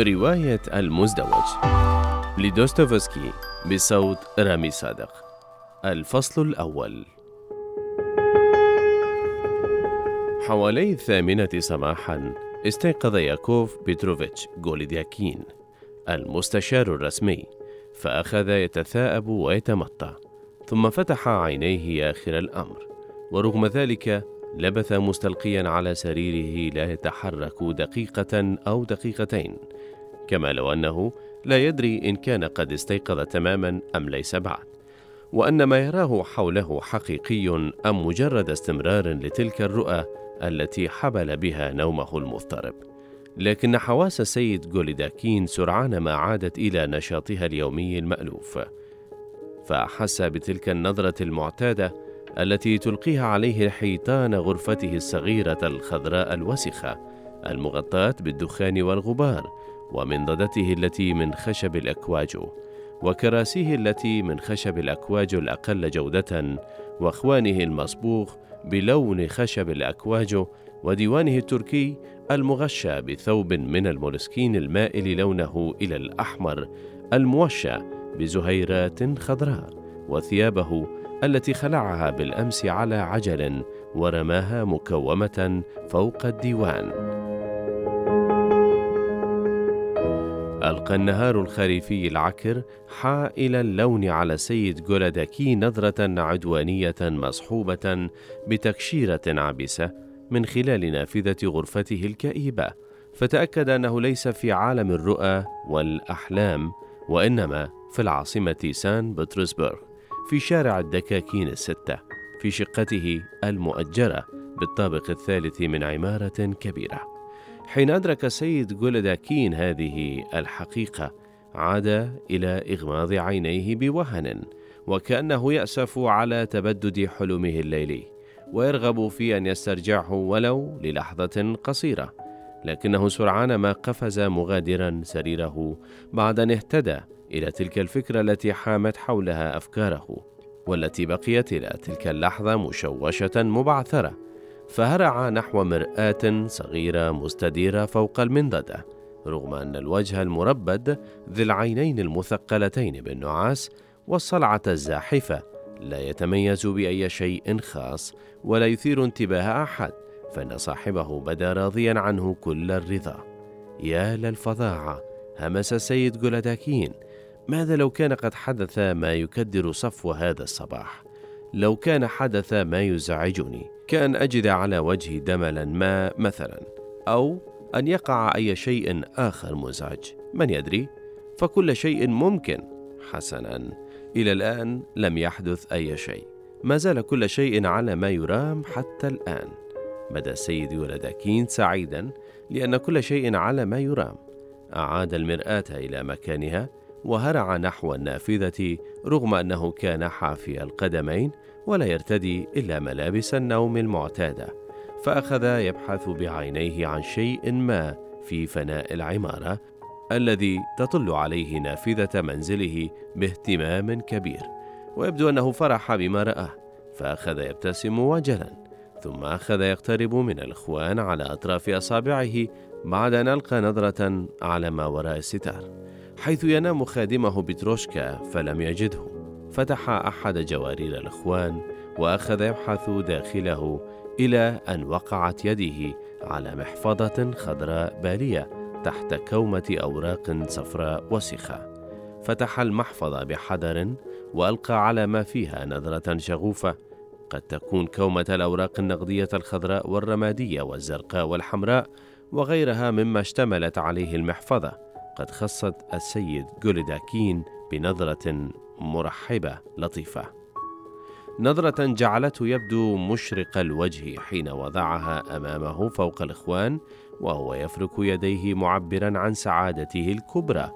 رواية المزدوج لدوستوفسكي بصوت رامي صادق. الفصل الأول. حوالي الثامنة صباحا استيقظ ياكوف بيتروفيتش جوليدياكين المستشار الرسمي فأخذ يتثاءب ويتمطى ثم فتح عينيه آخر الأمر ورغم ذلك لبث مستلقيا على سريره لا يتحرك دقيقة أو دقيقتين كما لو أنه لا يدري إن كان قد استيقظ تماما أم ليس بعد. وأن ما يراه حوله حقيقي أم مجرد استمرار لتلك الرؤى التي حبل بها نومه المضطرب. لكن حواس السيد جوليداكين سرعان ما عادت إلى نشاطها اليومي المألوف. فأحس بتلك النظرة المعتادة التي تلقيها عليه حيطان غرفته الصغيرة الخضراء الوسخة المغطاة بالدخان والغبار ومنضدته التي من خشب الأكواج وكراسيه التي من خشب الأكواج الأقل جودة وأخوانه المصبوغ بلون خشب الأكواج وديوانه التركي المغشى بثوب من المولسكين المائل لونه إلى الأحمر الموشى بزهيرات خضراء وثيابه التي خلعها بالأمس على عجل ورماها مكومة فوق الديوان. ألقى النهار الخريفي العكر حائل اللون على سيد جولداكي نظرة عدوانية مصحوبة بتكشيرة عبسة من خلال نافذة غرفته الكئيبة. فتأكد أنه ليس في عالم الرؤى والأحلام وإنما في العاصمة سان بطرسبرغ. في شارع الدكاكين الستة في شقته المؤجرة بالطابق الثالث من عمارة كبيرة. حين أدرك السيد جولداكين هذه الحقيقة عاد إلى إغماض عينيه بوهن وكأنه يأسف على تبدد حلمه الليلي ويرغب في أن يسترجعه ولو للحظة قصيرة. لكنه سرعان ما قفز مغادرا سريره بعد أن اهتدى إلى تلك الفكرة التي حامت حولها أفكاره والتي بقيت إلى تلك اللحظة مشوشة مبعثرة فهرع نحو مرآة صغيرة مستديرة فوق المنضدة رغم أن الوجه المربد ذي العينين المثقلتين بالنعاس والصلعة الزاحفة لا يتميز بأي شيء خاص ولا يثير انتباه أحد فإن صاحبه بدا راضيا عنه كل الرضا. يا للفظاعة همس السيد جولداكين ماذا لو كان قد حدث ما يكدر صفو هذا الصباح؟ لو كان حدث ما يزعجني كأن أجد على وجهي دملا ما مثلا أو أن يقع أي شيء آخر مزعج. من يدري؟ فكل شيء ممكن. حسنا. إلى الآن لم يحدث أي شيء. ما زال كل شيء على ما يرام حتى الآن. بدا السيد ولداكين سعيدا لأن كل شيء على ما يرام. أعاد المرآة إلى مكانها وهرع نحو النافذة رغم أنه كان حافي القدمين ولا يرتدي إلا ملابس النوم المعتادة فأخذ يبحث بعينيه عن شيء ما في فناء العمارة الذي تطل عليه نافذة منزله باهتمام كبير ويبدو أنه فرح بما رآه فأخذ يبتسم وجلا ثم أخذ يقترب من الإخوان على أطراف أصابعه بعد أن ألقى نظرة على ما وراء الستار. حيث ينام خادمه بتروشكا فلم يجده. فتح أحد جوارير الإخوان وأخذ يبحث داخله إلى أن وقعت يده على محفظة خضراء بالية تحت كومة أوراق صفراء وسخة. فتح المحفظة بحذر وألقى على ما فيها نظرة شغوفة. قد تكون كومة الأوراق النقدية الخضراء والرمادية والزرقاء والحمراء وغيرها مما اشتملت عليه المحفظة. قد خصت السيد جوليداكين بنظرة مرحبة لطيفة. نظرة جعلته يبدو مشرق الوجه حين وضعها أمامه فوق الإخوان وهو يفرك يديه معبرا عن سعادته الكبرى.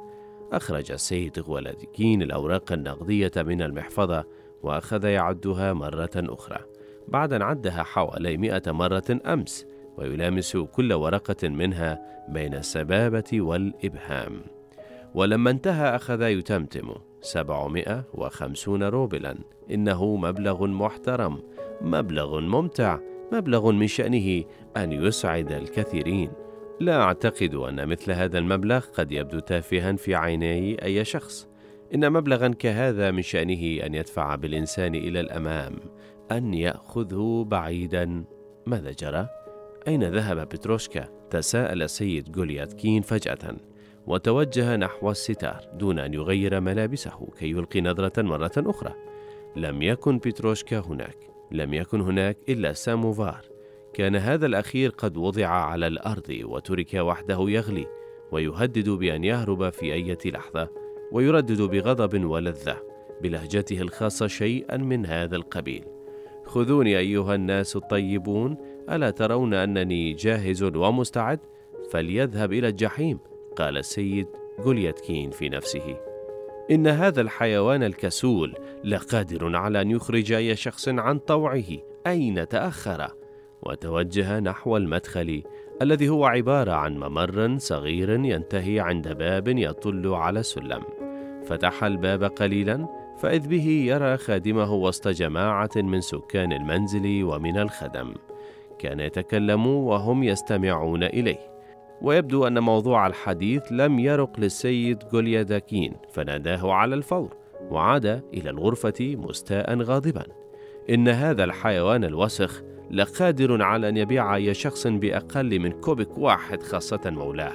أخرج السيد غولادكين الأوراق النقدية من المحفظة وأخذ يعدها مرة أخرى. بعد أن عدها حوالي مئة مرة أمس. ويلامس كل ورقة منها بين السبابة والإبهام. ولما انتهى أخذ يتمتم سبعمائة وخمسون روبلا. إنه مبلغ محترم مبلغ ممتع مبلغ من شأنه أن يسعد الكثيرين. لا أعتقد أن مثل هذا المبلغ قد يبدو تافها في عيني أي شخص. إن مبلغا كهذا من شأنه أن يدفع بالإنسان إلى الأمام أن يأخذه بعيدا. ماذا جرى؟ أين ذهب بتروشكا؟ تساءل السيد جولياتكين فجأة وتوجه نحو الستار دون أن يغير ملابسه كي يلقي نظرة مرة أخرى. لم يكن بتروشكا هناك لم يكن هناك إلا ساموفار. كان هذا الأخير قد وضع على الأرض وترك وحده يغلي ويهدد بأن يهرب في أي لحظة ويردد بغضب ولذة بلهجته الخاصة شيئا من هذا القبيل. خذوني أيها الناس الطيبون ألا ترون أنني جاهز ومستعد؟ فليذهب إلى الجحيم قال السيد جولياتكين في نفسه. إن هذا الحيوان الكسول لقادر على أن يخرج أي شخص عن طوعه أين تأخر؟ وتوجه نحو المدخل الذي هو عبارة عن ممر صغير ينتهي عند باب يطل على سلم. فتح الباب قليلا فإذ به يرى خادمه وسط جماعة من سكان المنزل ومن الخدم. كان يتكلم وهم يستمعون إليه. ويبدو أن موضوع الحديث لم يرق للسيد جولياداكين فناداه على الفور وعاد إلى الغرفة مستاء غاضبا. إن هذا الحيوان الوسخ لقادر على أن يبيع أي شخص بأقل من كوبك واحد خاصة مولاه.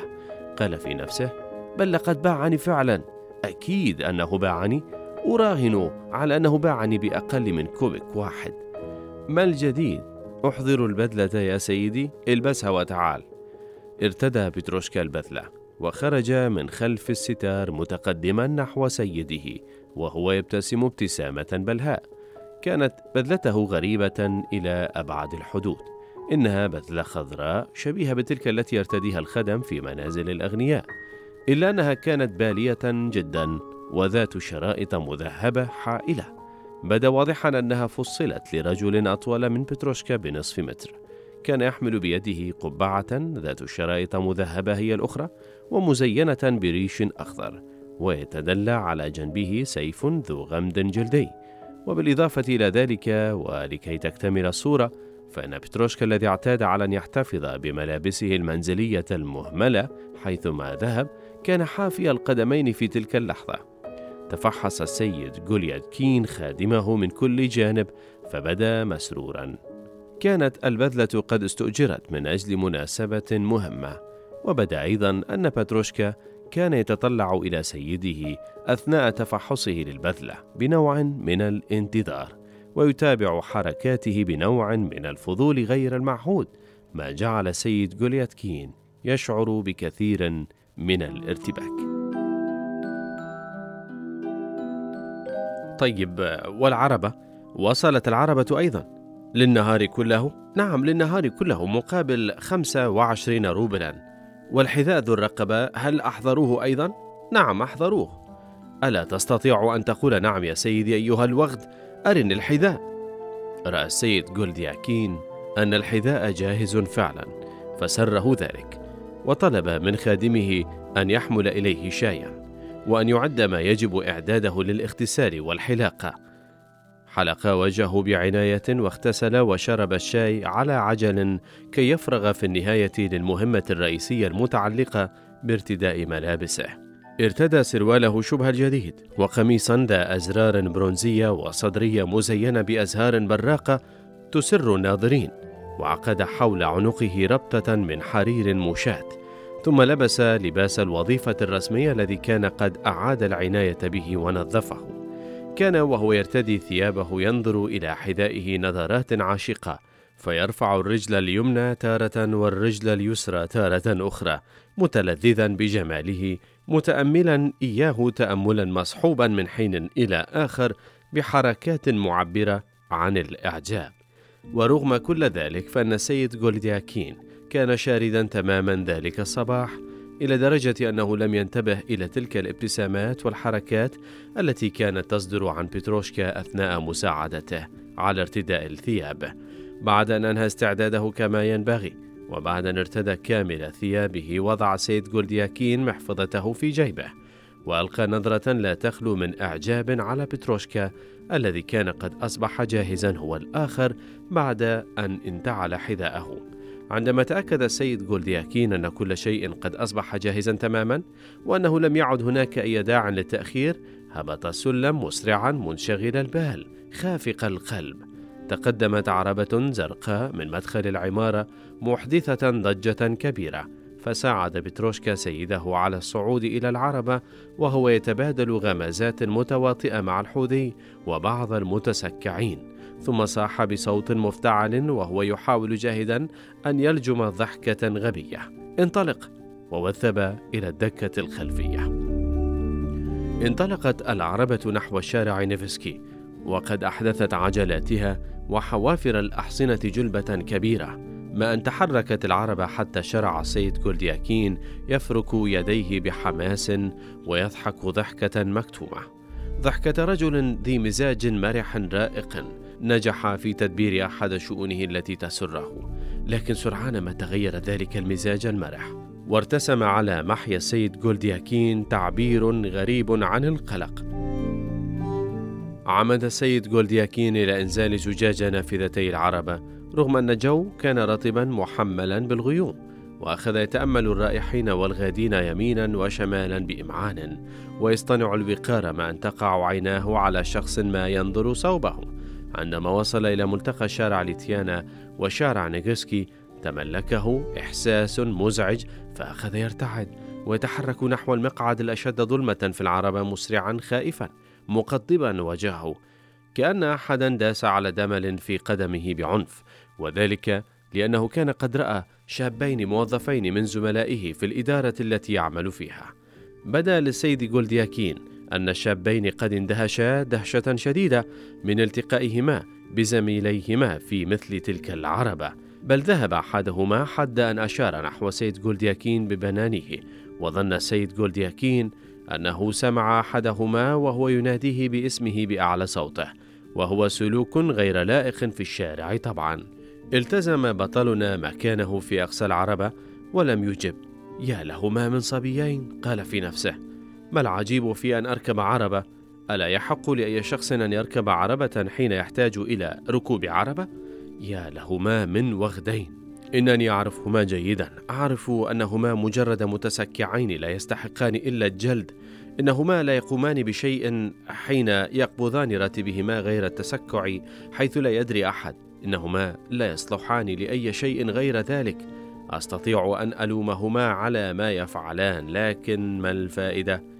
قال في نفسه بل لقد باعني فعلا. أكيد أنه باعني. أراهن على أنه باعني بأقل من كوبك واحد. ما الجديد؟ أحضر البدلة يا سيدي. البسها وتعال. ارتدى بتروشكا البذلة وخرج من خلف الستار متقدما نحو سيده وهو يبتسم ابتسامة بلهاء. كانت بذلته غريبة إلى أبعد الحدود. إنها بذلة خضراء شبيهة بتلك التي يرتديها الخدم في منازل الأغنياء. إلا أنها كانت بالية جدا وذات شرائط مذهبة حائلة. بدا واضحا أنها فصلت لرجل أطول من بتروشكا بنصف متر. كان يحمل بيده قبعة ذات شرائط مذهبة هي الأخرى ومزينة بريش أخضر ويتدلى على جنبه سيف ذو غمد جلدي. وبالإضافة إلى ذلك ولكي تكتمل الصورة فإن بتروشكا الذي اعتاد على أن يحتفظ بملابسه المنزلية المهملة حيثما ذهب كان حافي القدمين في تلك اللحظة. تفحص السيد جولياد كين خادمه من كل جانب فبدا مسرورا. كانت البذلة قد استؤجرت من أجل مناسبة مهمة وبدا أيضا أن باتروشكا كان يتطلع إلى سيده أثناء تفحصه للبذلة بنوع من الانتظار ويتابع حركاته بنوع من الفضول غير المعهود ما جعل سيد جولياتكين يشعر بكثير من الارتباك. طيب والعربة؟ وصلت العربة أيضا. للنهار كله؟ نعم للنهار كله مقابل خمسة وعشرين روبلا. والحذاء ذو الرقبة هل أحضروه أيضا؟ نعم أحضروه. ألا تستطيع أن تقول نعم يا سيدي أيها الوغد؟ أرني الحذاء. رأى السيد جولدياكين أن الحذاء جاهز فعلا فسره ذلك وطلب من خادمه أن يحمل إليه شايا. وأن يعد ما يجب إعداده للاغتسال والحلاقة حلق وجهه بعناية واغتسل وشرب الشاي على عجل كي يفرغ في النهاية للمهمة الرئيسية المتعلقة بارتداء ملابسه. ارتدى سرواله شبه الجديد وقميصا ذا أزرار برونزية وصدرية مزينة بأزهار براقة تسر الناظرين وعقد حول عنقه ربطة من حرير مشاة ثم لبس لباس الوظيفة الرسمية الذي كان قد أعاد العناية به ونظفه. كان وهو يرتدي ثيابه ينظر إلى حذائه نظرات عاشقة فيرفع الرجل اليمنى تارة والرجل اليسرى تارة أخرى متلذذا بجماله متأملا إياه تأملا مصحوبا من حين إلى آخر بحركات معبرة عن الإعجاب. ورغم كل ذلك فإن السيد جولدياكين كان شاردا تماما ذلك الصباح إلى درجة أنه لم ينتبه إلى تلك الابتسامات والحركات التي كانت تصدر عن بتروشكا أثناء مساعدته على ارتداء الثياب. بعد أن أنهى استعداده كما ينبغي وبعد أن ارتدى كامل ثيابه وضع سيد جولدياكين محفظته في جيبه وألقى نظرة لا تخلو من إعجاب على بتروشكا الذي كان قد أصبح جاهزا هو الآخر بعد أن انتعل حذاءه. عندما تأكد السيد جولدياكين أن كل شيء قد أصبح جاهزا تماما وأنه لم يعد هناك أي داع للتأخير هبط السلم مسرعا منشغل البال خافق القلب. تقدمت عربة زرقاء من مدخل العمارة محدثة ضجة كبيرة فساعد بتروشكا سيده على الصعود إلى العربة وهو يتبادل غمازات متواطئة مع الحوذي وبعض المتسكعين. ثم صاح بصوت مفتعل وهو يحاول جاهدا أن يلجم ضحكة غبية. انطلق ووثب إلى الدكة الخلفية. انطلقت العربة نحو شارع نيفسكي وقد أحدثت عجلاتها وحوافر الأحصنة جلبة كبيرة ما أن تحركت العربة حتى شرع السيد جولدياكين يفرك يديه بحماس ويضحك ضحكة مكتومة. ضحكة رجل ذي مزاج مرح رائق نجح في تدبير أحد شؤونه التي تسره. لكن سرعان ما تغير ذلك المزاج المرح. وارتسم على محيا السيد جولدياكين تعبير غريب عن القلق. عمد السيد جولدياكين إلى إنزال زجاج نافذتي العربة رغم أن الجو كان رطبا محملا بالغيوم وأخذ يتأمل الرائحين والغادين يمينا وشمالا بإمعان. ويصطنع الوقار ما أن تقع عيناه على شخص ما ينظر صوبه. عندما وصل إلى ملتقى شارع ليتيانا وشارع نيغسكي تملكه إحساس مزعج فأخذ يرتعد ويتحرك نحو المقعد الأشد ظلمة في العربة مسرعا خائفا مقضبا وجهه كأن أحدا داس على دمل في قدمه بعنف وذلك لأنه كان قد رأى شابين موظفين من زملائه في الإدارة التي يعمل فيها. بدأ للسيد جولدياكين أن الشابين قد اندهشا دهشة شديدة من التقائهما بزميليهما في مثل تلك العربة بل ذهب أحدهما حد أن أشار نحو سيد جولدياكين ببنانه وظن السيد جولدياكين أنه سمع أحدهما وهو يناديه باسمه بأعلى صوته وهو سلوك غير لائق في الشارع طبعا. التزم بطلنا مكانه في أقصى العربة ولم يجب يا لهما من صبيين قال في نفسه. ما العجيب في أن أركب عربة؟ ألا يحق لأي شخص أن يركب عربة حين يحتاج إلى ركوب عربة؟ يا لهما من وغدين. إنني أعرفهما جيدا. أعرف أنهما مجرد متسكعين لا يستحقان إلا الجلد. إنهما لا يقومان بشيء حين يقبضان راتبهما غير التسكع حيث لا يدري أحد. إنهما لا يصلحان لأي شيء غير ذلك. أستطيع أن ألومهما على ما يفعلان لكن ما الفائدة؟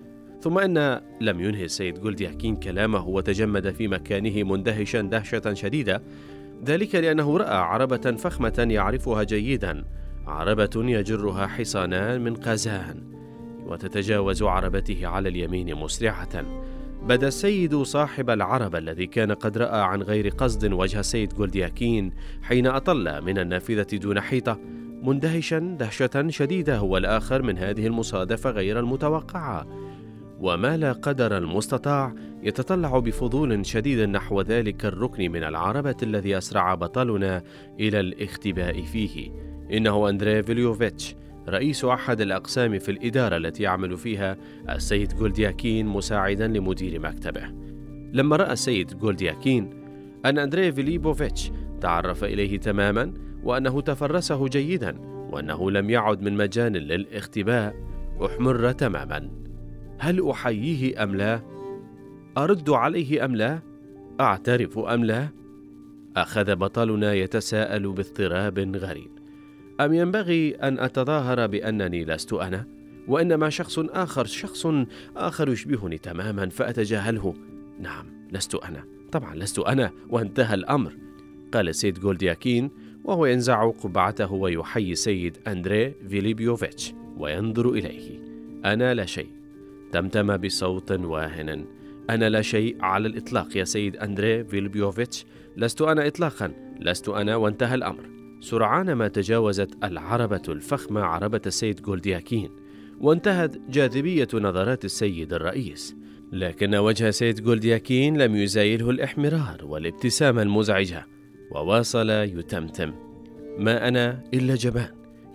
ثم إن لم ينهي السيد جولد يحكين كلامه وتجمد في مكانه مندهشا دهشة شديدة ذلك لأنه رأى عربة فخمة يعرفها جيدا عربة يجرها حصانان من قازان وتتجاوز عربته على اليمين مسرعة. بدا السيد صاحب العربة الذي كان قد رأى عن غير قصد وجه السيد جولدياكين حين أطل من النافذة دون حيطة مندهشا دهشة شديدة هو الآخر من هذه المصادفة غير المتوقعة. وما لا قدر المستطاع يتطلع بفضول شديد نحو ذلك الركن من العربة الذي أسرع بطلنا إلى الاختباء فيه. إنه أندري فيليوفيتش رئيس أحد الأقسام في الإدارة التي يعمل فيها السيد جولدياكين مساعدا لمدير مكتبه. لما رأى السيد جولدياكين أن أندري فيليبوفيتش تعرف إليه تماما وأنه تفرسه جيدا وأنه لم يعد من مجال للاختباء أحمر تماما. هل أحييه أم لا؟ أرد عليه أم لا؟ أعترف أم لا؟ أخذ بطلنا يتساءل باضطراب غريب أم ينبغي أن أتظاهر بأنني لست أنا؟ وإنما شخص آخر شخص آخر يشبهني تماما فأتجاهله نعم لست أنا طبعا لست أنا وانتهى الأمر قال السيد جولدياكين وهو ينزع قبعته ويحيي سيد أندري فيليبيوفيتش وينظر إليه أنا لا شيء تمتم بصوت واهن. أنا لا شيء على الإطلاق يا سيد أندري فيلبيوفيتش. لست أنا إطلاقا لست أنا وانتهى الأمر. سرعان ما تجاوزت العربة الفخمة عربة السيد جولدياكين. وانتهت جاذبية نظرات السيد الرئيس. لكن وجه سيد جولدياكين لم يزايله الإحمرار والابتسامة المزعجة. وواصل يتمتم. ما أنا إلا جبان.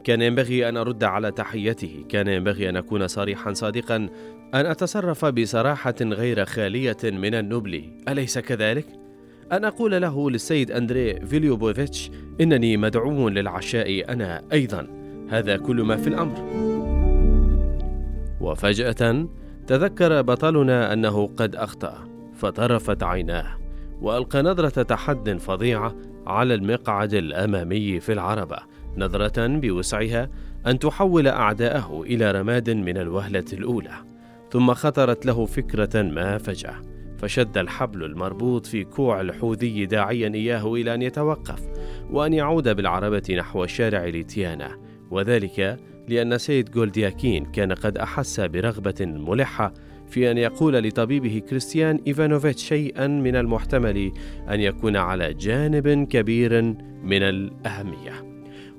كان ينبغي أن أرد على تحيته. كان ينبغي أن أكون صريحا صادقا. أن أتصرف بصراحة غير خالية من النبل. أليس كذلك؟ أن أقول له للسيد أندري فيليوبوفيتش إنني مدعو للعشاء أنا أيضا. هذا كل ما في الأمر. وفجأة تذكر بطلنا أنه قد أخطأ فطرفت عيناه وألقى نظرة تحد فظيعة على المقعد الأمامي في العربة نظرة بوسعها أن تحول أعداءه إلى رماد من الوهلة الأولى. ثم خطرت له فكرة ما فجأة فشد الحبل المربوط في كوع الحوذي داعيا إياه إلى أن يتوقف وأن يعود بالعربة نحو شارع ليتيانا وذلك لأن سيد جولدياكين كان قد أحس برغبة ملحة في أن يقول لطبيبه كريستيان إيفانوفيتش شيئا من المحتمل أن يكون على جانب كبير من الأهمية.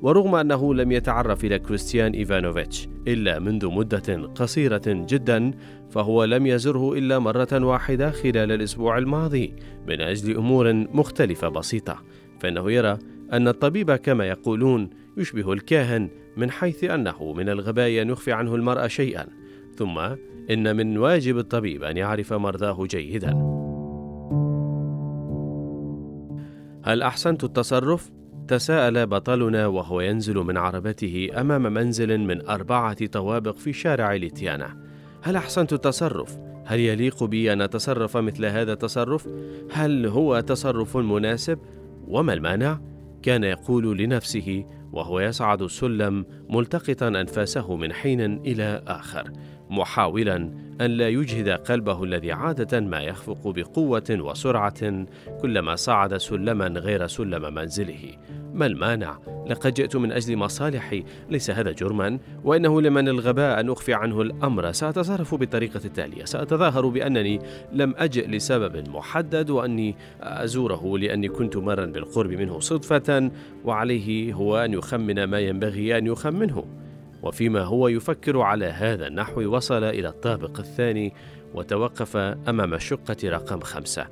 ورغم أنه لم يتعرف إلى كريستيان إيفانوفيتش إلا منذ مدة قصيرة جدا فهو لم يزره إلا مرة واحدة خلال الأسبوع الماضي من أجل أمور مختلفة بسيطة. فإنه يرى أن الطبيب كما يقولون يشبه الكاهن من حيث أنه من الغباء أن يخفي عنه المرأة شيئا. ثم إن من واجب الطبيب أن يعرف مرضاه جيدا. هل أحسنت التصرف؟ تساءل بطلنا وهو ينزل من عربته أمام منزل من أربعة طوابق في شارع ليتيانا هل أحسنت التصرف؟ هل يليق بي أن أتصرف مثل هذا التصرف؟ هل هو تصرف مناسب؟ وما المانع؟ كان يقول لنفسه وهو يصعد السلم ملتقطا أنفاسه من حين إلى آخر محاولا أن لا يجهد قلبه الذي عادة ما يخفق بقوة وسرعة كلما صعد سلما غير سلم منزله ما المانع؟ لقد جئت من أجل مصالحي ليس هذا جرما وإنه لمن الغباء أن أخفي عنه الأمر. سأتصرف بالطريقة التالية. سأتظاهر بأنني لم أجئ لسبب محدد وأني أزوره لأني كنت مرا بالقرب منه صدفة وعليه هو أن يخمن ما ينبغي أن يخمنه. وفيما هو يفكر على هذا النحو وصل إلى الطابق الثاني وتوقف أمام الشقة رقم خمسة.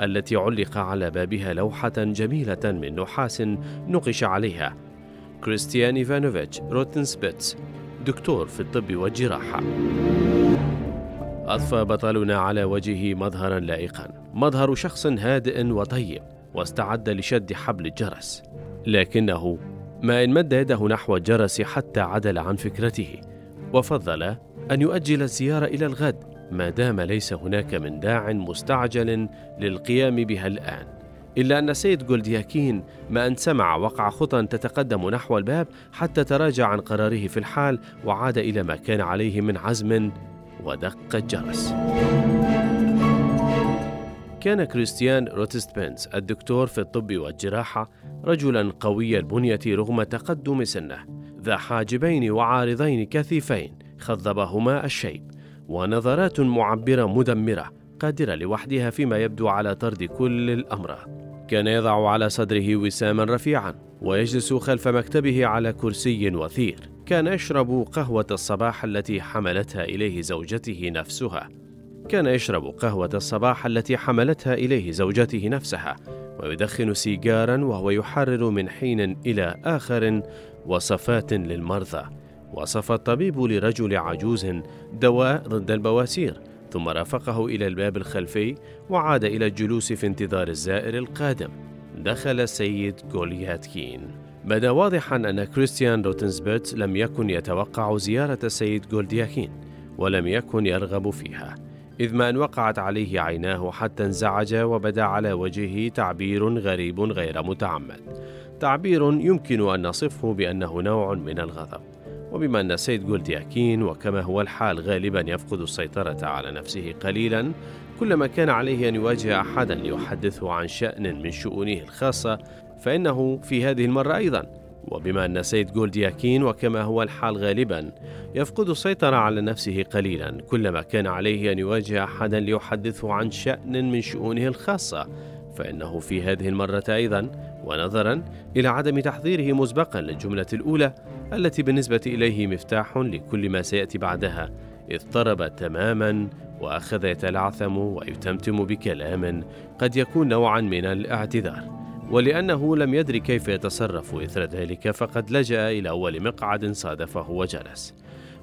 التي علق على بابها لوحة جميلة من نحاس نقش عليها. كريستيان إيفانوفيتش روتنسبيتس دكتور في الطب والجراحة. أضفى بطلنا على وجهه مظهرا لائقا مظهر شخص هادئ وطيب واستعد لشد حبل الجرس. لكنه ما إن مد يده نحو الجرس حتى عدل عن فكرته وفضل أن يؤجل الزيارة إلى الغد. ما دام ليس هناك من داع مستعجل للقيام بها الآن. إلا أن السيد جولدياكين ما أن سمع وقع خطى تتقدم نحو الباب حتى تراجع عن قراره في الحال وعاد إلى ما كان عليه من عزم ودق الجرس. كان كريستيان روتنسبيتس الدكتور في الطب والجراحة رجلا قوي البنية رغم تقدم سنه ذا حاجبين وعارضين كثيفين خضبهما الشيب. ونظرات معبرة مدمرة قادرة لوحدها فيما يبدو على طرد كل الأمراض كان يضع على صدره وساما رفيعا ويجلس خلف مكتبه على كرسي وثير. كان يشرب قهوة الصباح التي حملتها إليه زوجته نفسها. كان يشرب قهوة الصباح التي حملتها إليه زوجته نفسها ويدخن سيجارا وهو يحرر من حين إلى آخر وصفات للمرضى. وصف الطبيب لرجل عجوز دواء ضد البواسير ثم رافقه إلى الباب الخلفي وعاد إلى الجلوس في انتظار الزائر القادم. دخل السيد جولدياكين بدا واضحا أن كريستيان روتنسبيتس لم يكن يتوقع زيارة السيد جولدياكين ولم يكن يرغب فيها إذ ما أن وقعت عليه عيناه حتى انزعج وبدا على وجهه تعبير غريب غير متعمد. تعبير يمكن أن نصفه بأنه نوع من الغضب. وبما أن السيد جولدياكين وكما هو الحال غالبا يفقد السيطرة على نفسه قليلا كلما كان عليه أن يواجه أحدا ليحدثه عن شأن من شؤونه الخاصة فإنه في هذه المرة أيضا. وبما أن سيد جولدياكين وكما هو الحال غالبا يفقد السيطرة على نفسه قليلا كلما كان عليه أن يواجه أحدا ليحدثه عن شأن من شؤونه الخاصة. فإنه في هذه المرة أيضا ونظرا إلى عدم تحضيره مسبقا للجملة الأولى التي بالنسبة إليه مفتاح لكل ما سيأتي بعدها اضطرب تماما وأخذ يتلعثم ويتمتم بكلام قد يكون نوعا من الاعتذار. ولأنه لم يدر كيف يتصرف إثر ذلك فقد لجأ إلى أول مقعد صادفه وجلس.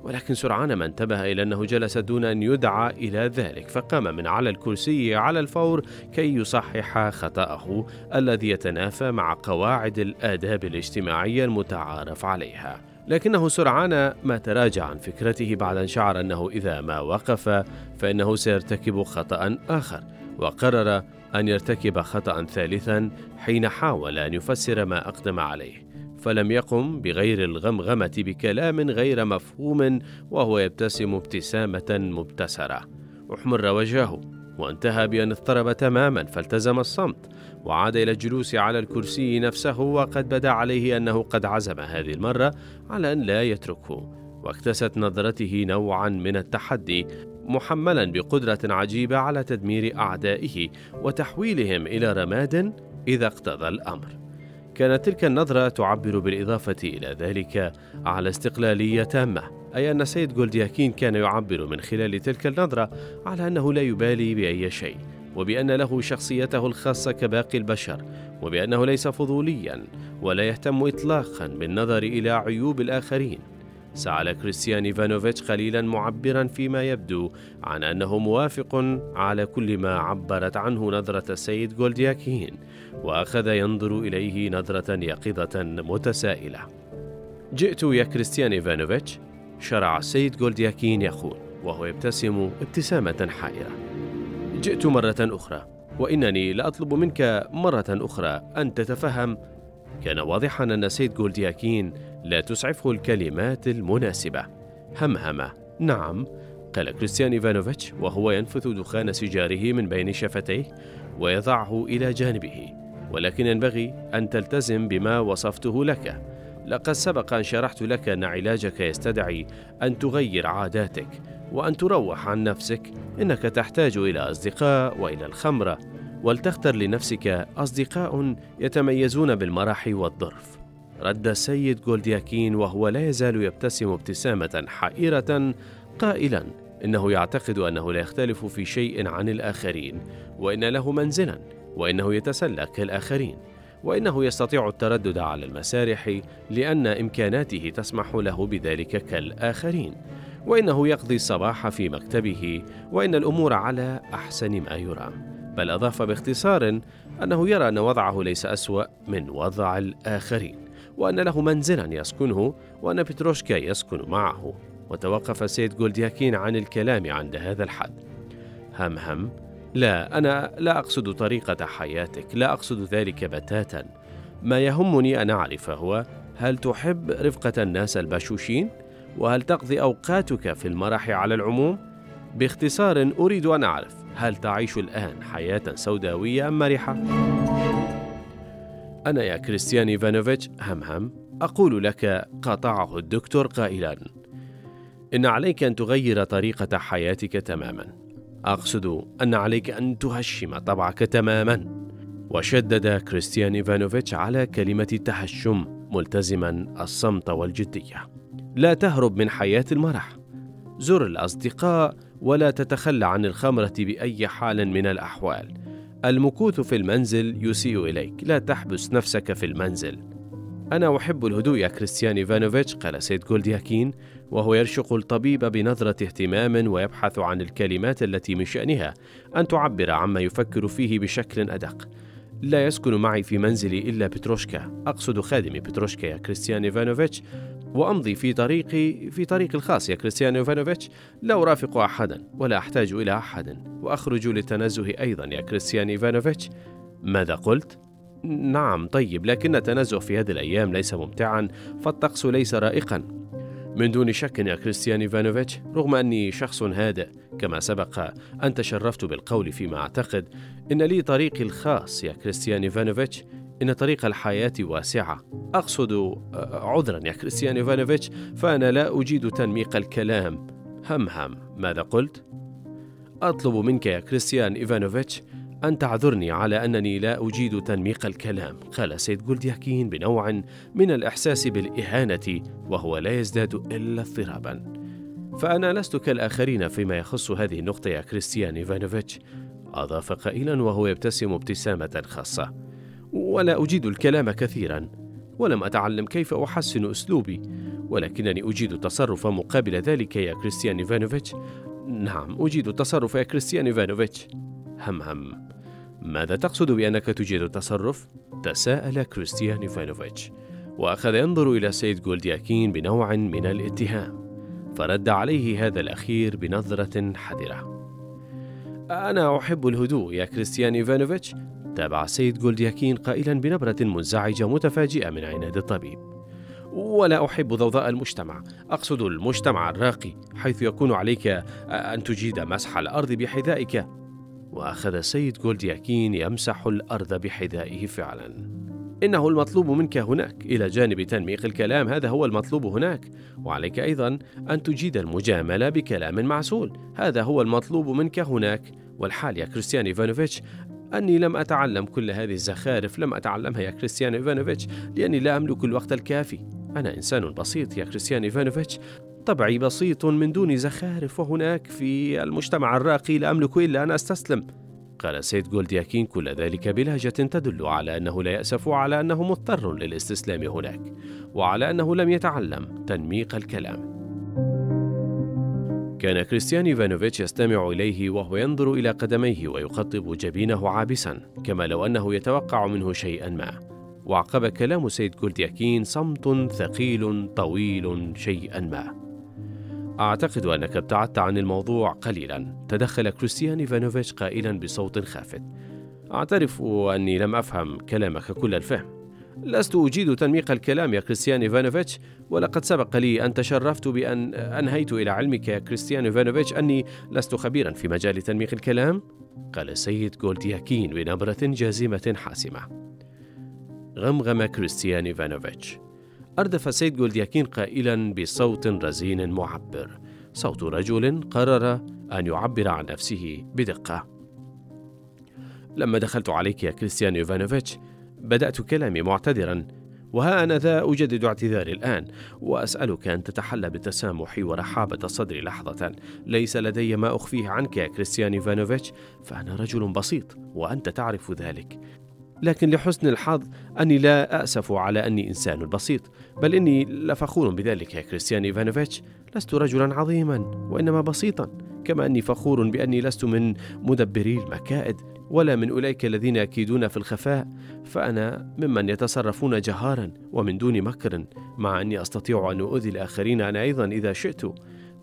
ولكن سرعان ما انتبه إلى أنه جلس دون أن يدعى إلى ذلك فقام من على الكرسي على الفور كي يصحح خطأه الذي يتنافى مع قواعد الآداب الاجتماعية المتعارف عليها. لكنه سرعان ما تراجع عن فكرته بعد أن شعر أنه إذا ما وقف فإنه سيرتكب خطأ آخر وقرر أن يرتكب خطأ ثالثا حين حاول أن يفسر ما أقدم عليه. فلم يقم بغير الغمغمة بكلام غير مفهوم وهو يبتسم ابتسامة مبتسرة. أحمر وجهه وانتهى بأن اضطرب تماما فالتزم الصمت وعاد إلى الجلوس على الكرسي نفسه وقد بدا عليه أنه قد عزم هذه المرة على أن لا يتركه. واكتست نظرته نوعا من التحدي محملا بقدرة عجيبة على تدمير أعدائه وتحويلهم إلى رماد إذا اقتضى الأمر. كانت تلك النظرة تعبر بالإضافة إلى ذلك على استقلالية تامة أي أن سيد جولدياكين كان يعبر من خلال تلك النظرة على أنه لا يبالي بأي شيء وبأن له شخصيته الخاصة كباقي البشر وبأنه ليس فضوليا ولا يهتم إطلاقا بالنظر إلى عيوب الآخرين. سأل كريستيان إيفانوفيتش قليلا معبرا فيما يبدو عن أنه موافق على كل ما عبرت عنه نظرة السيد جولدياكين وأخذ ينظر إليه نظرة يقظة متسائلة. جئت يا كريستيان إيفانوفيتش؟ شرع السيد جولدياكين يقول وهو يبتسم ابتسامة حائرة. جئت مرة أخرى وإنني لأطلب منك مرة أخرى أن تتفهم. كان واضحا أن سيد جولدياكين لا تسعفه الكلمات المناسبة. همهمة. نعم. قال كريستيان إيفانوفيتش وهو ينفث دخان سيجاره من بين شفتيه ويضعه إلى جانبه. ولكن ينبغي أن تلتزم بما وصفته لك. لقد سبق أن شرحت لك أن علاجك يستدعي أن تغير عاداتك وأن تروح عن نفسك. إنك تحتاج إلى أصدقاء وإلى الخمرة ولتختر لنفسك أصدقاء يتميزون بالمرح والظرف. رد السيد جولدياكين وهو لا يزال يبتسم ابتسامة حائرة قائلا إنه يعتقد أنه لا يختلف في شيء عن الآخرين وإن له منزلا وإنه يتسلى كالآخرين وإنه يستطيع التردد على المسارح لأن إمكاناته تسمح له بذلك كالآخرين وإنه يقضي الصباح في مكتبه وإن الأمور على أحسن ما يرام بل أضاف باختصار أنه يرى أن وضعه ليس أسوأ من وضع الآخرين. وأن له منزلا يسكنه وأن بتروشكا يسكن معه وتوقف سيد جولدياكين عن الكلام عند هذا الحد هم هم لا أنا لا أقصد طريقة حياتك لا أقصد ذلك بتاتا ما يهمني أن أعرف هو هل تحب رفقة الناس البشوشين؟ وهل تقضي أوقاتك في المرح على العموم؟ باختصار أريد أن أعرف هل تعيش الآن حياة سوداوية أم مرحة؟ أنا يا كريستيان إيفانوفيتش همهم أقول لك قاطعه الدكتور قائلا. إن عليك أن تغير طريقة حياتك تماما. أقصد أن عليك أن تهشم طبعك تماما. وشدد كريستيان إيفانوفيتش على كلمة التهشم ملتزما الصمت والجدية. لا تهرب من حياة المرح. زر الأصدقاء ولا تتخلى عن الخمرة بأي حال من الأحوال. المكوث في المنزل يسيء إليك، لا تحبس نفسك في المنزل. أنا أحب الهدوء يا كريستيان إيفانوفيتش، قال سيد جولدياكين، وهو يرشق الطبيب بنظرة اهتمام ويبحث عن الكلمات التي من شأنها أن تعبر عما يفكر فيه بشكل أدق. لا يسكن معي في منزلي إلا بتروشكا أقصد خادم بتروشكا يا كريستيان إيفانوفيتش وأمضي في طريقي في طريق الخاص يا كريستيان إيفانوفيتش. لا أرافق أحدا ولا أحتاج إلى أحد. وأخرج للتنزه أيضا يا كريستيان إيفانوفيتش. ماذا قلت؟ نعم طيب لكن التنزه في هذه الأيام ليس ممتعا فالطقس ليس رائقا. من دون شك يا كريستيان إيفانوفيتش رغم أني شخص هادئ كما سبق أن تشرفت بالقول فيما أعتقد إن لي طريقي الخاص يا كريستيان إيفانوفيتش إن طريق الحياة واسعة. أقصد آه، عذرا يا كريستيان إيفانوفيتش فأنا لا أجيد تنميق الكلام. هم هم ماذا قلت؟ أطلب منك يا كريستيان إيفانوفيتش أن تعذرني على أنني لا أجيد تنميق الكلام. قال سيد جولدياكين بنوع من الإحساس بالإهانة وهو لا يزداد إلا اضطرابا. فأنا لست كالآخرين فيما يخص هذه النقطة يا كريستيان إيفانوفيتش. أضاف قائلا وهو يبتسم ابتسامة خاصة. ولا أجيد الكلام كثيرا ولم أتعلم كيف أحسن أسلوبي ولكنني أجيد التصرف مقابل ذلك يا كريستيان إيفانوفيتش. نعم أجيد التصرف يا كريستيان إيفانوفيتش. هم هم. ماذا تقصد بأنك تجيد التصرف؟ تساءل كريستيان إيفانوفيتش. وأخذ ينظر إلى السيد جولدياكين بنوع من الاتهام فرد عليه هذا الأخير بنظرة حذرة. أنا أحب الهدوء يا كريستيان إيفانوفيتش. تابع السيد جولدياكين قائلا بنبرة منزعجة متفاجئة من عناد الطبيب. ولا أحب ضوضاء المجتمع. أقصد المجتمع الراقي حيث يكون عليك أن تجيد مسح الأرض بحذائك. وأخذ السيد جولدياكين يمسح الأرض بحذائه فعلا. إنه المطلوب منك هناك. إلى جانب تنميق الكلام هذا هو المطلوب هناك. وعليك أيضا أن تجيد المجاملة بكلام معسول. هذا هو المطلوب منك هناك. والحال يا كريستيان إيفانوفيتش أني لم أتعلم كل هذه الزخارف لم أتعلمها يا كريستيان إيفانوفيتش لأني لا أملك الوقت الكافي. أنا إنسان بسيط يا كريستيان إيفانوفيتش. طبعي بسيط من دون زخارف وهناك في المجتمع الراقي لا أملك إلا أن أستسلم. قال سيد جولدياكين كل ذلك بلهجة تدل على أنه لا يأسف على أنه مضطر للاستسلام هناك وعلى أنه لم يتعلم تنميق الكلام. كان كريستيان إيفانوفيتش يستمع إليه وهو ينظر إلى قدميه ويقطب جبينه عابسا كما لو أنه يتوقع منه شيئا ما. وعقب كلام سيد جولدياكين صمت ثقيل طويل شيئا ما. أعتقد أنك ابتعدت عن الموضوع قليلا. تدخل كريستيان إيفانوفيتش قائلا بصوت خافت. أعترف أني لم أفهم كلامك كل الفهم. لست أجيد تنميق الكلام يا كريستيان إيفانوفيتش ولقد سبق لي أن تشرفت بأن أنهيت إلى علمك يا كريستيان إيفانوفيتش أني لست خبيرا في مجال تنميق الكلام قال السيد جولدياكين بنبرة جازمة حاسمة. غمغم كريستيان إيفانوفيتش. أردف سيد جولدياكين قائلا بصوت رزين معبر. صوت رجل قرر أن يعبر عن نفسه بدقة. لما دخلت عليك يا كريستيان إيفانوفيتش بدأت كلامي معتذرا وها أنا ذا أجدد اعتذاري الآن وأسألك أن تتحلى بالتسامح ورحابة الصدر لحظة. ليس لدي ما أخفيه عنك يا كريستيان إيفانوفيتش فأنا رجل بسيط وأنت تعرف ذلك. لكن لحسن الحظ أني لا أأسف على أني إنسان بسيط بل إني لفخور بذلك يا كريستيان إيفانوفيتش. لست رجلا عظيما وإنما بسيطا كما أني فخور بأني لست من مدبري المكائد. ولا من أولئك الذين يكيدون في الخفاء فأنا ممن يتصرفون جهارا ومن دون مكر مع أني أستطيع أن أؤذي الآخرين. أنا أيضا إذا شئت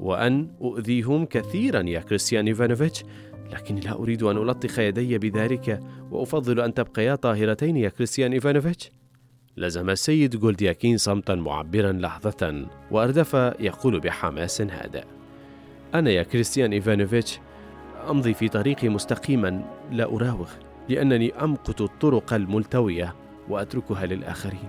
وأن أؤذيهم كثيرا يا كريستيان إيفانوفيتش لكني لا أريد أن ألطخ يدي بذلك وأفضل أن تبقيا طاهرتين يا كريستيان إيفانوفيتش. لزم السيد جولدياكين صمتا معبرا لحظة وأردف يقول بحماس هادئ أنا يا كريستيان إيفانوفيتش أمضي في طريقي مستقيما لا أراوغ لأنني أمقت الطرق الملتوية وأتركها للآخرين.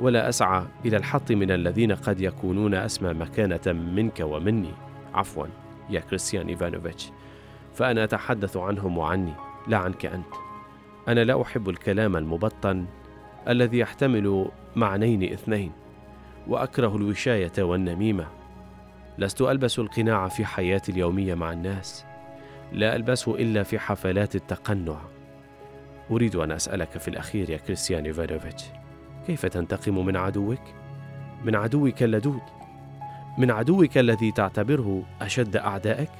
ولا أسعى إلى الحط من الذين قد يكونون أسمى مكانة منك ومني. عفوا يا كريستيان إيفانوفيتش. فأنا أتحدث عنهم وعني لا عنك أنت. أنا لا أحب الكلام المبطن الذي يحتمل معنين اثنين وأكره الوشاية والنميمة. لست ألبس القناع في حياتي اليومية مع الناس. لا ألبسه إلا في حفلات التقنع أريد أن أسألك في الأخير يا كريستيان إيفانوفيتش كيف تنتقم من عدوك؟ من عدوك اللدود من عدوك الذي تعتبره أشد أعدائك؟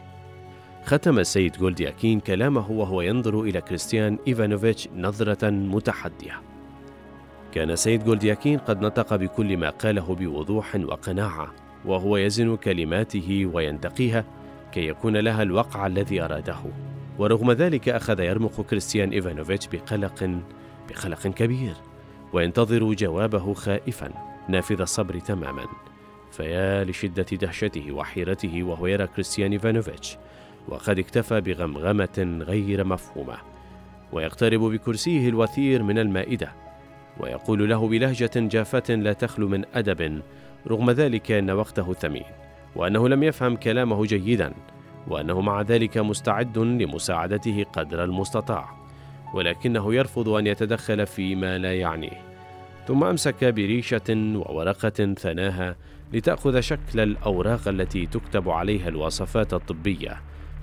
ختم السيد جولدياكين كلامه وهو ينظر إلى كريستيان إيفانوفيتش نظرة متحدية كان السيد جولدياكين قد نطق بكل ما قاله بوضوح وقناعة وهو يزن كلماته وينتقيها كي يكون لها الوقع الذي أراده. ورغم ذلك أخذ يرمق كريستيان إيفانوفيتش بقلق بقلق كبير وينتظر جوابه خائفا نافذ الصبر تماما. فيا لشدة دهشته وحيرته وهو يرى كريستيان إيفانوفيتش وقد اكتفى بغمغمة غير مفهومة. ويقترب بكرسيه الوثير من المائدة ويقول له بلهجة جافة لا تخلو من أدب رغم ذلك أن وقته ثمين. وأنه لم يفهم كلامه جيدا وأنه مع ذلك مستعد لمساعدته قدر المستطاع ولكنه يرفض أن يتدخل فيما لا يعنيه. ثم أمسك بريشة وورقة ثناها لتأخذ شكل الأوراق التي تكتب عليها الوصفات الطبية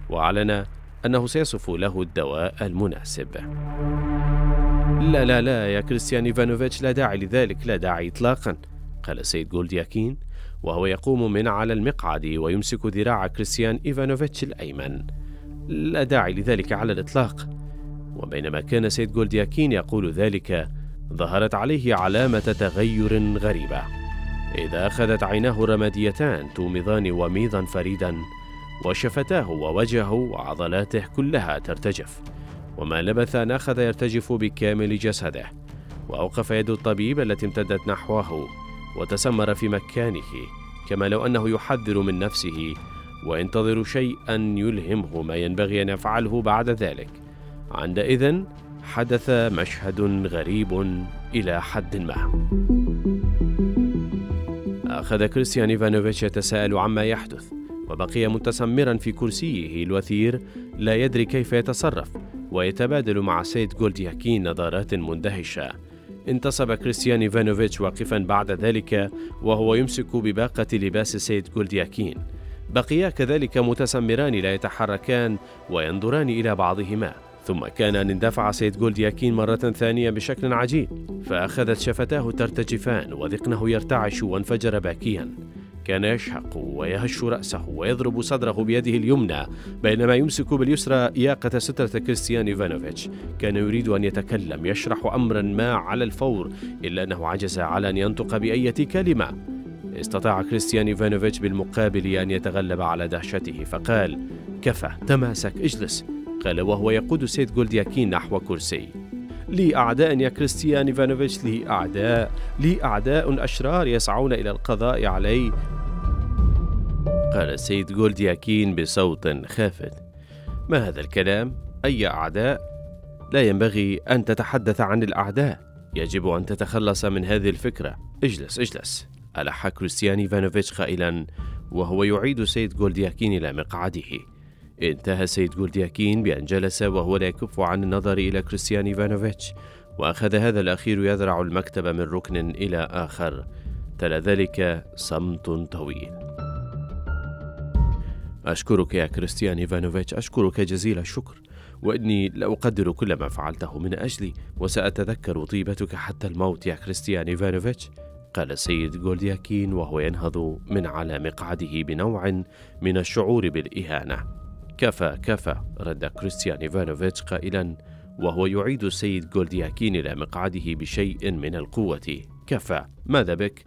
وأعلن أنه سيصف له الدواء المناسب. لا لا لا يا كريستيان إيفانوفيتش لا داعي لذلك لا داعي إطلاقا قال السيد جولدياكين. وهو يقوم من على المقعد ويمسك ذراع كريستيان إيفانوفيتش الأيمن. لا داعي لذلك على الإطلاق. وبينما كان سيد جولدياكين يقول ذلك ظهرت عليه علامة تغير غريبة. إذا أخذت عيناه رماديتان تومضان وميضا فريدا وشفتاه ووجهه وعضلاته كلها ترتجف. وما لبث أن أخذ يرتجف بكامل جسده. وأوقف يد الطبيب التي امتدت نحوه. وتسمر في مكانه كما لو أنه يحذر من نفسه وينتظر شيئا يلهمه ما ينبغي أن يفعله بعد ذلك. عندئذ حدث مشهد غريب إلى حد ما. أخذ كريستيان إيفانوفيتش يتساءل عما يحدث وبقي متسمرا في كرسيه الوثير لا يدري كيف يتصرف ويتبادل مع سيد جولدياكين نظرات مندهشة. انتصب كريستيان إيفانوفيتش واقفا بعد ذلك وهو يمسك بياقة لباس سيد جولدياكين بقيا كذلك متسمران لا يتحركان وينظران إلى بعضهما. ثم كان أن اندفع سيد جولدياكين مرة ثانية بشكل عجيب فأخذت شفتاه ترتجفان وذقنه يرتعش وانفجر باكيا. كان يشهق ويهز رأسه ويضرب صدره بيده اليمنى بينما يمسك باليسرى ياقة سترة كريستيان إيفانوفيتش. كان يريد أن يتكلم يشرح أمرا ما على الفور إلا أنه عجز على أن ينطق بأية كلمة. استطاع كريستيان إيفانوفيتش بالمقابل أن يتغلب على دهشته فقال كفى تماسك اجلس. قال وهو يقود سيد جولدياكين نحو كرسي. لي أعداء يا كريستيان إيفانوفيتش لي أعداء لي أعداء أشرار يسعون إلى القضاء علي. قال السيد جولدياكين بصوت خافت. ما هذا الكلام؟ أي أعداء؟ لا ينبغي أن تتحدث عن الأعداء. يجب أن تتخلص من هذه الفكرة. اجلس اجلس. ألح كريستيان إيفانوفيتش قائلا وهو يعيد سيد جولدياكين إلى مقعده. انتهى سيد جولدياكين بأن جلس وهو لا يكف عن النظر إلى كريستيان إيفانوفيتش. وأخذ هذا الأخير يذرع المكتب من ركن إلى آخر. تلا ذلك صمت طويل. أشكرك يا كريستيان إيفانوفيتش أشكرك جزيل الشكر وإني لأقدر كل ما فعلته من أجلي وسأتذكر طيبتك حتى الموت يا كريستيان إيفانوفيتش قال السيد جولدياكين وهو ينهض من على مقعده بنوع من الشعور بالإهانة كفى كفى رد كريستيان إيفانوفيتش قائلا وهو يعيد السيد جولدياكين إلى مقعده بشيء من القوة كفى ماذا بك؟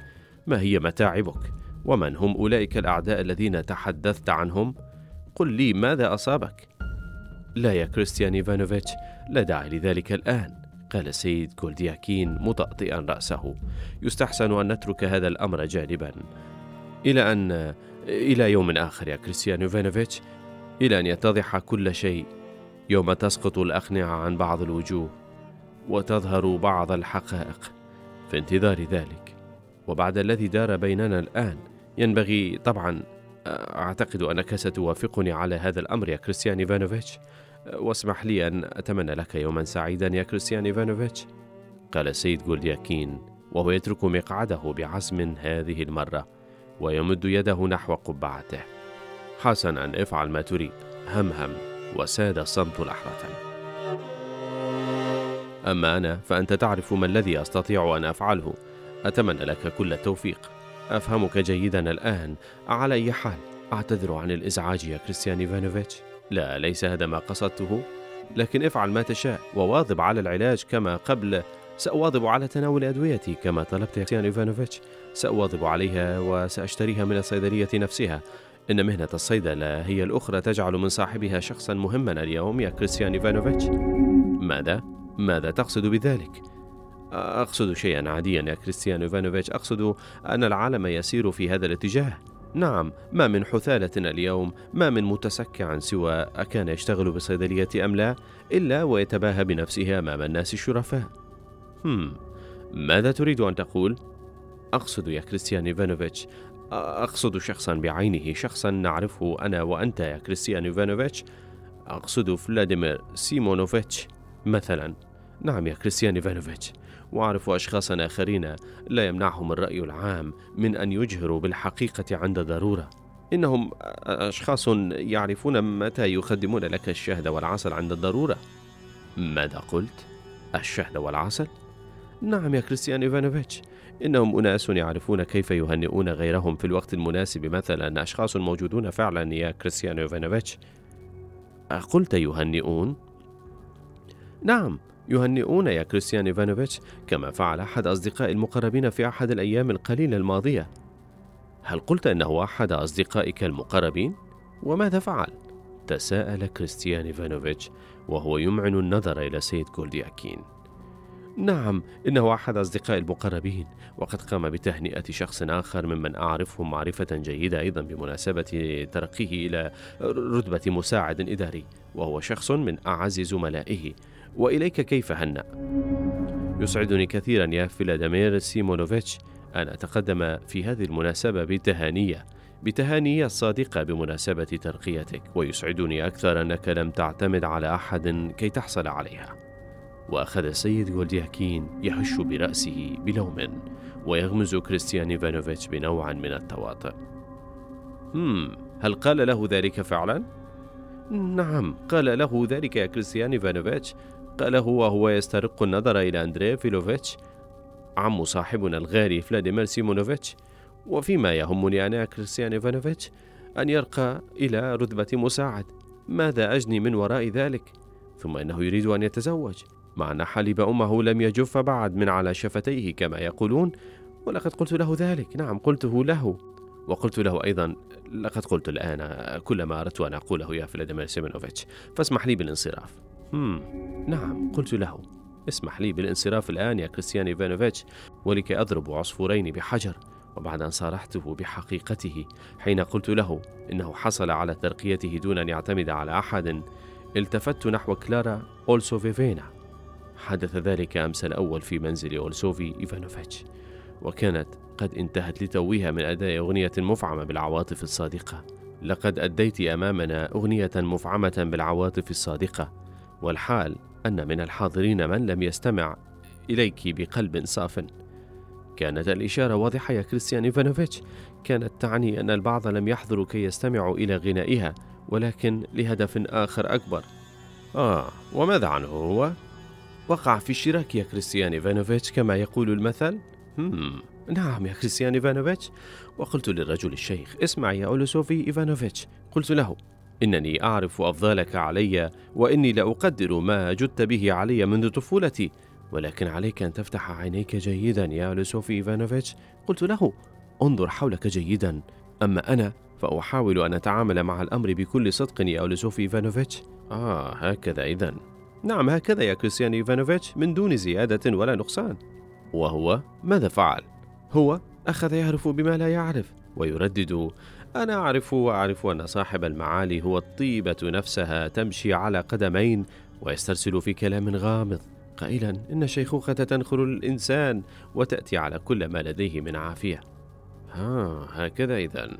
ما هي متاعبك؟ ومن هم أولئك الأعداء الذين تحدثت عنهم؟ قل لي ماذا أصابك؟ لا يا كريستيان إيفانوفيتش لا داعي لذلك الآن قال السيد جولدياكين مطأطئا رأسه يستحسن أن نترك هذا الأمر جانبا إلى أن إلى يوم آخر يا كريستيان إيفانوفيتش إلى أن يتضح كل شيء يوم تسقط الأقنعة عن بعض الوجوه وتظهر بعض الحقائق في انتظار ذلك وبعد الذي دار بيننا الآن ينبغي طبعا أعتقد أنك ستوافقني على هذا الأمر يا كريستيان إيفانوفيتش. واسمح لي أن أتمنى لك يوما سعيدا يا كريستيان إيفانوفيتش. قال السيد جولدياكين وهو يترك مقعده بعزم هذه المرة ويمد يده نحو قبعته. حسنا افعل ما تريد. همهم وساد الصمت لحظة. أما أنا فأنت تعرف ما الذي أستطيع أن أفعله. أتمنى لك كل التوفيق. أفهمك جيدا الآن. على أي حال أعتذر عن الإزعاج يا كريستيان إيفانوفيتش. لا ليس هذا ما قصدته. لكن افعل ما تشاء وواظب على العلاج كما قبل. سأواظب على تناول أدويتي كما طلبت يا كريستيان إيفانوفيتش. سأواظب عليها وسأشتريها من الصيدلية نفسها. إن مهنة الصيدلة هي الأخرى تجعل من صاحبها شخصا مهما اليوم يا كريستيان إيفانوفيتش. ماذا؟ ماذا تقصد بذلك؟ أقصد شيئا عاديا يا كريستيان إيفانوفيتش. أقصد أن العالم يسير في هذا الاتجاه. نعم ما من حثالة اليوم ما من متسكع سوى أكان يشتغل بصيدلية أم لا إلا ويتباهى بنفسه أمام الناس الشرفاء. هم ماذا تريد أن تقول؟ أقصد يا كريستيان إيفانوفيتش أقصد شخصا بعينه شخصا نعرفه أنا وأنت يا كريستيان إيفانوفيتش. أقصد فلاديمير سيمونوفيتش مثلا. نعم يا كريستيان إيفانوفيتش. وأعرف أشخاصا آخرين لا يمنعهم الرأي العام من أن يجهروا بالحقيقة عند ضرورة إنهم أشخاص يعرفون متى يخدمون لك الشهد والعسل عند الضرورة ماذا قلت؟ الشهد والعسل؟ نعم يا كريستيان إيفانوفيتش إنهم أناس يعرفون كيف يهنئون غيرهم في الوقت المناسب مثلا أشخاص موجودون فعلا يا كريستيان يوفانوفيتش قلت يهنئون؟ نعم يهنئون يا كريستيان إيفانوفيتش كما فعل أحد أصدقائي المقربين في أحد الأيام القليلة الماضية هل قلت إنه أحد أصدقائك المقربين؟ وماذا فعل؟ تساءل كريستيان إيفانوفيتش وهو يمعن النظر إلى سيد جولدياكين نعم إنه أحد أصدقائي المقربين وقد قام بتهنئة شخص آخر ممن أعرفه معرفة جيدة أيضا بمناسبة ترقيه إلى رتبة مساعد إداري وهو شخص من أعز زملائه وإليك كيف هنأ؟ يسعدني كثيرا يا فيلاديمير سيمونوفيتش أن أتقدم في هذه المناسبة بتهاني بتهاني الصادقة بمناسبة ترقيتك ويسعدني أكثر أنك لم تعتمد على أحد كي تحصل عليها وأخذ السيد جولدياكين يهز برأسه بلوم ويغمز كريستيان إيفانوفيتش بنوع من التواطؤ هم هل قال له ذلك فعلا؟ نعم قال له ذلك يا كريستيان إيفانوفيتش قاله وهو يسترق النظر إلى أندري فيلوفيتش عم صاحبنا الغالي فلاديمير سيمونوفيتش وفيم يهمني أنا كريستيان إيفانوفيتش أن يرقى إلى رتبة مساعد. ماذا أجني من وراء ذلك؟ ثم إنه يريد أن يتزوج. مع أن حليب أمه لم يجف بعد من على شفتيه كما يقولون ولقد قلت له ذلك. نعم قلته له. وقلت له أيضا لقد قلت الآن كل ما أردت أن أقوله يا فلاديمير سيمونوفيتش فاسمح لي بالانصراف. هم نعم قلت له اسمح لي بالانصراف الآن يا كريستيان إيفانوفيتش ولكي أضرب عصفورين بحجر وبعد أن صارحته بحقيقته حين قلت له إنه حصل على ترقيته دون أن يعتمد على أحد التفت نحو كلارا أولسوفيفينا. حدث ذلك أمس الأول في منزل أولسوفي إيفانوفيتش وكانت قد انتهت لتوها من أداء أغنية مفعمة بالعواطف الصادقة. لقد أديت أمامنا أغنية مفعمة بالعواطف الصادقة. والحال أن من الحاضرين من لم يستمع إليك بقلب صاف. كانت الإشارة واضحة يا كريستيان إيفانوفيتش. كانت تعني أن البعض لم يحضروا كي يستمعوا إلى غنائها ولكن لهدف آخر أكبر. آه وماذا عنه هو؟ وقع في الشراك يا كريستيان إيفانوفيتش كما يقول المثل؟ هم نعم يا كريستيان إيفانوفيتش. وقلت للرجل الشيخ اسمع يا أولسوفي إيفانوفيتش. قلت له إنني أعرف أفضالك علي وإني لأقدر ما جدت به علي منذ طفولتي ولكن عليك أن تفتح عينيك جيدا يا أولسوفي إيفانوفيتش. قلت له انظر حولك جيدا. أما أنا فأحاول أن أتعامل مع الأمر بكل صدق يا أولسوفي إيفانوفيتش. آه هكذا إذا. نعم هكذا يا كريستيان إيفانوفيتش من دون زيادة ولا نقصان. وهو ماذا فعل؟ هو أخذ يعرف بما لا يعرف ويردد أنا أعرف وأعرف أن صاحب المعالي هو الطيبة نفسها تمشي على قدمين ويسترسل في كلام غامض. قائلا إن الشيخوخة تنخل الإنسان وتأتي على كل ما لديه من عافية. ها هكذا إذا.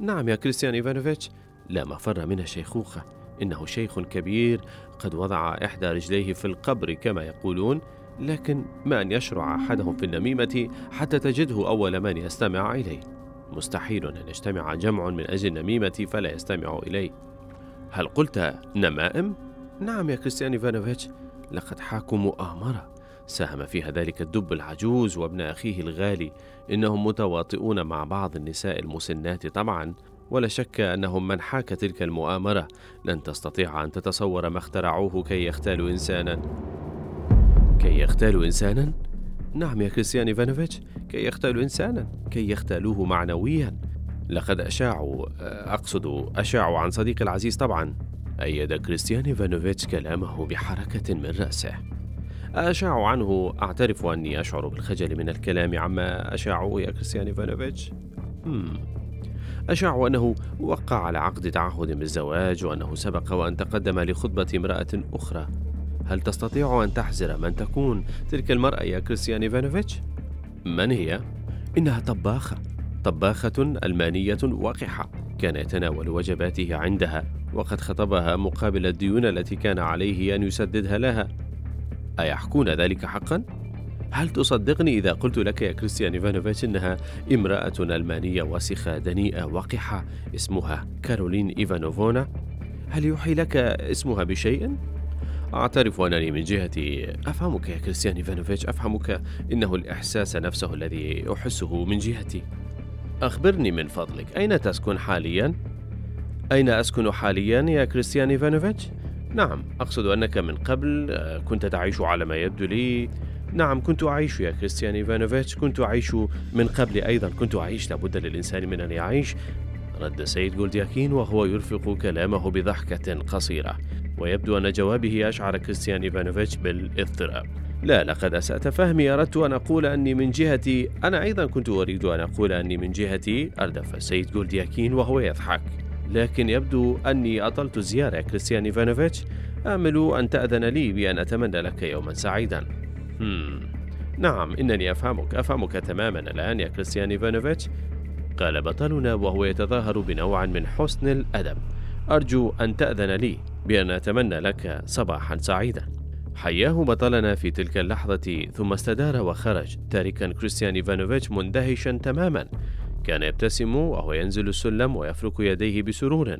نعم يا كريستيان إيفانوفيتش. لا مفر من الشيخوخة إنه شيخ كبير قد وضع إحدى رجليه في القبر كما يقولون لكن ما أن يشرع أحدهم في النميمة حتى تجده أول من يستمع إليه. مستحيل أن يجتمع جمع من أجل النميمة فلا يستمع إليه. هل قلت نمائم؟ نعم يا كريستيان إيفانوفيتش لقد حاكوا مؤامرة ساهم فيها ذلك الدب العجوز وابن أخيه الغالي. إنهم متواطئون مع بعض النساء المسنات طبعا. ولا شك أنهم من حاك تلك المؤامرة. لن تستطيع أن تتصور ما اخترعوه كي يختالوا إنسانا. كي يغتالوا إنسانا؟ نعم يا كريستيان إيفانوفيتش كي يغتالوا إنسانا كي يغتالوه معنويا. لقد أشاعوا أقصد أشاعوا عن صديقي العزيز طبعا أيد كريستيان إيفانوفيتش كلامه بحركة من رأسه. أشاع عنه أعترف أني أشعر بالخجل من الكلام عما أشاعه يا كريستيان إيفانوفيتش. أشاع أنه وقع على عقد تعهد بالزواج وأنه سبق وأن تقدم لخطبة امرأة أخرى. هل تستطيع أن تحزر من تكون تلك المرأة يا كريستيان إيفانوفيتش؟ من هي؟ إنها طباخة طباخة ألمانية وقحة كان يتناول وجباته عندها وقد خطبها مقابل الديون التي كان عليه أن يسددها لها أيحكون ذلك حقا؟ هل تصدقني إذا قلت لك يا كريستيان إيفانوفيتش إنها امرأة ألمانية وسخة دنيئة وقحة اسمها كارولين إيفانوفونا؟ هل يوحي لك اسمها بشيء؟ أعترف أنني من جهتي. أفهمك يا كريستيان إيفانوفيتش أفهمك إنه الإحساس نفسه الذي أحسه من جهتي. أخبرني من فضلك أين تسكن حاليا؟ أين أسكن حاليا يا كريستيان إيفانوفيتش؟ نعم أقصد أنك من قبل آه، كنت تعيش على ما يبدو لي. نعم كنت أعيش يا كريستيان إيفانوفيتش كنت أعيش من قبل أيضا. كنت أعيش لابد للإنسان من أن يعيش. رد سيد جولدياكين وهو يرفق كلامه بضحكة قصيرة. ويبدو أن جوابه أشعر كريستيان إيفانوفيتش بالاضطراب. لا لقد أسأت فهمي أردت أن أقول أني من جهتي أنا أيضا كنت أريد أن أقول أني من جهتي أردف السيد جولدياكين وهو يضحك. لكن يبدو أني أطلت الزيارة كريستيان إيفانوفيتش. آمل أن تأذن لي بأن أتمنى لك يوما سعيدا. هم. نعم إنني أفهمك أفهمك تماما الآن يا كريستيان إيفانوفيتش. قال بطلنا وهو يتظاهر بنوع من حسن الأدب. أرجو أن تأذن لي. بأن أتمنى لك صباحا سعيدا. حياه بطلنا في تلك اللحظة ثم استدار وخرج. تاركا كريستيان إيفانوفيتش مندهشا تماما. كان يبتسم وهو ينزل السلم ويفرك يديه بسرور.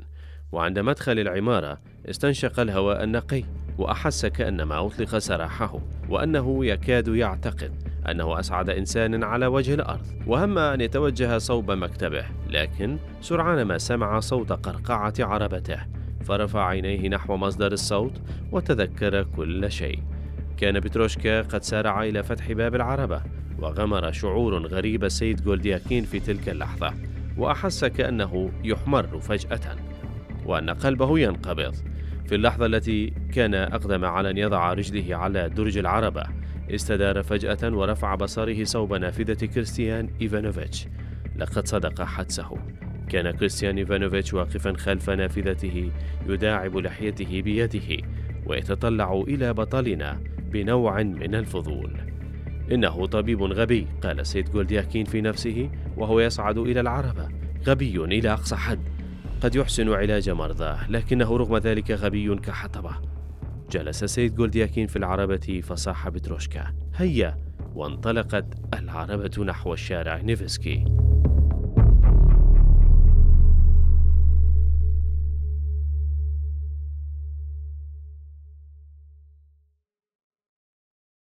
وعند مدخل العمارة استنشق الهواء النقي وأحس كأنما أطلق سراحه وأنه يكاد يعتقد أنه أسعد إنسان على وجه الأرض. وهم أن يتوجه صوب مكتبه لكن سرعان ما سمع صوت قرقعة عربته. فرفع عينيه نحو مصدر الصوت وتذكر كل شيء. كان بتروشكا قد سارع إلى فتح باب العربة وغمر شعور غريب السيد جولدياكين في تلك اللحظة وأحس كأنه يحمر فجأة وأن قلبه ينقبض. في اللحظة التي كان أقدم على أن يضع رجله على درج العربة استدار فجأة ورفع بصره صوب نافذة كريستيان إيفانوفيتش. لقد صدق حدسه كان كريستيان إيفانوفيتش واقفا خلف نافذته يداعب لحيته بيده ويتطلع إلى بطلنا بنوع من الفضول. إنه طبيب غبي قال سيد جولدياكين في نفسه وهو يصعد إلى العربة غبي إلى أقصى حد. قد يحسن علاج مرضاه لكنه رغم ذلك غبي كحطبة. جلس سيد جولدياكين في العربة فصاح بتروشكا. هيا وانطلقت العربة نحو الشارع نيفسكي.